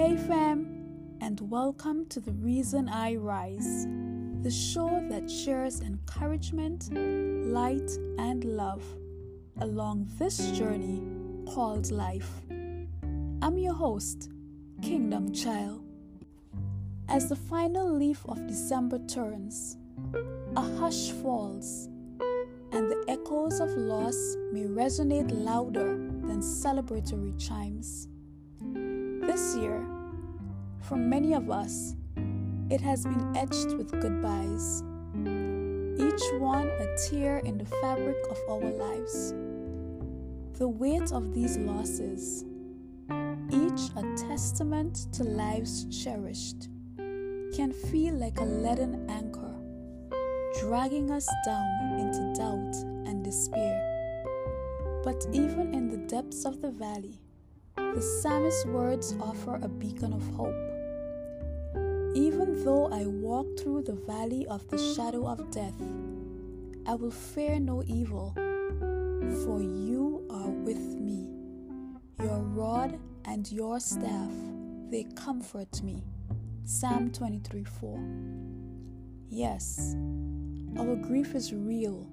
Hey, fam, and welcome to The Reason I Rise, the show that shares encouragement, light, and love along this journey called life. I'm your host, Kingdom Child. As the final leaf of December turns, a hush falls, and the echoes of loss may resonate louder than celebratory chimes. This year, for many of us, it has been etched with goodbyes, each one a tear in the fabric of our lives. The weight of these losses, each a testament to lives cherished, can feel like a leaden anchor, dragging us down into doubt and despair. But even in the depths of the valley, the psalmist's words offer a beacon of hope. Even though I walk through the valley of the shadow of death, I will fear no evil, for you are with me. Your rod and your staff, they comfort me. Psalm 23 4. Yes, our grief is real,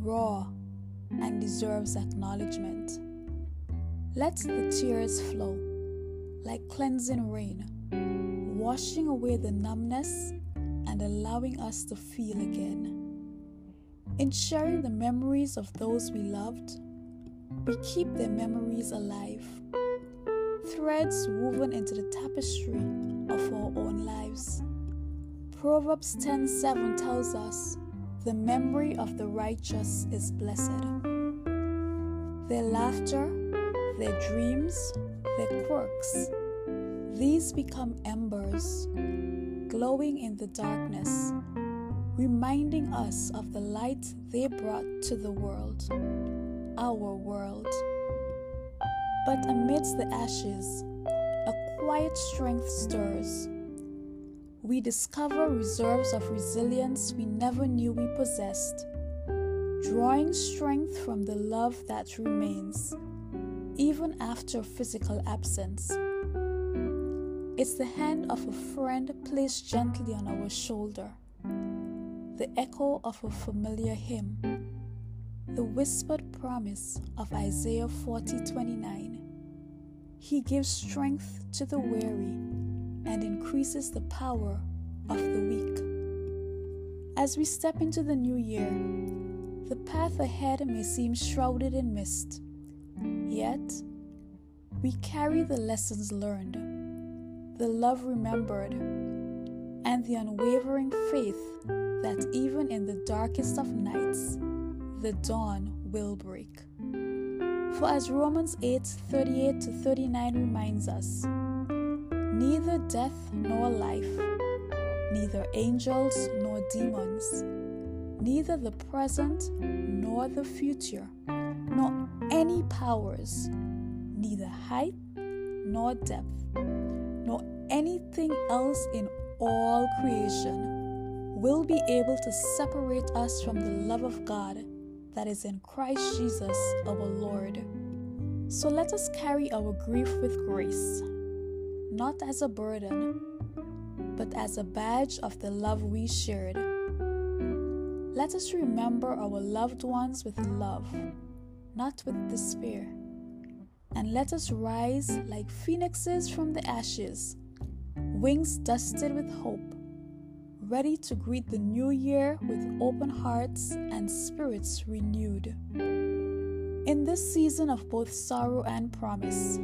raw, and deserves acknowledgement. Let the tears flow like cleansing rain, washing away the numbness and allowing us to feel again. In sharing the memories of those we loved, we keep their memories alive, threads woven into the tapestry of our own lives. Proverbs 10:7 tells us, "The memory of the righteous is blessed." Their laughter their dreams, their quirks. These become embers, glowing in the darkness, reminding us of the light they brought to the world, our world. But amidst the ashes, a quiet strength stirs. We discover reserves of resilience we never knew we possessed, drawing strength from the love that remains even after physical absence. It's the hand of a friend placed gently on our shoulder, the echo of a familiar hymn, the whispered promise of Isaiah 40:29. He gives strength to the weary and increases the power of the weak. As we step into the new year, the path ahead may seem shrouded in mist Yet, we carry the lessons learned, the love remembered, and the unwavering faith that even in the darkest of nights, the dawn will break. For as Romans 8 38 to 39 reminds us, neither death nor life, neither angels nor demons, neither the present nor the future nor any powers, neither height nor depth, nor anything else in all creation will be able to separate us from the love of God that is in Christ Jesus our Lord. So let us carry our grief with grace, not as a burden, but as a badge of the love we shared. Let us remember our loved ones with love not with despair. And let us rise like phoenixes from the ashes, wings dusted with hope, ready to greet the new year with open hearts and spirits renewed. In this season of both sorrow and promise,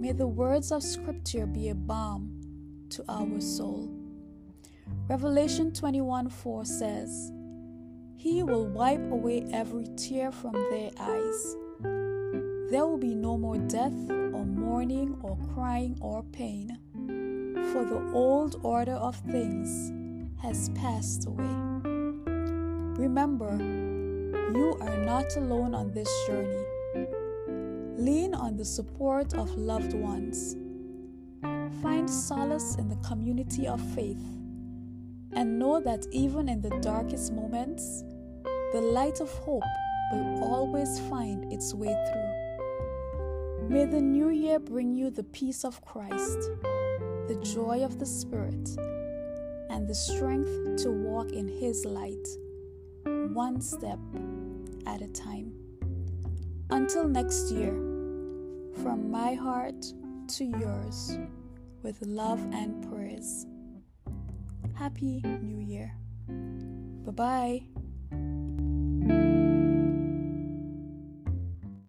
may the words of Scripture be a balm to our soul. Revelation 21 4 says, he will wipe away every tear from their eyes. There will be no more death, or mourning, or crying, or pain, for the old order of things has passed away. Remember, you are not alone on this journey. Lean on the support of loved ones. Find solace in the community of faith and know that even in the darkest moments, the light of hope will always find its way through. May the new year bring you the peace of Christ, the joy of the Spirit, and the strength to walk in His light, one step at a time. Until next year, from my heart to yours, with love and prayers. Happy New Year. Bye bye.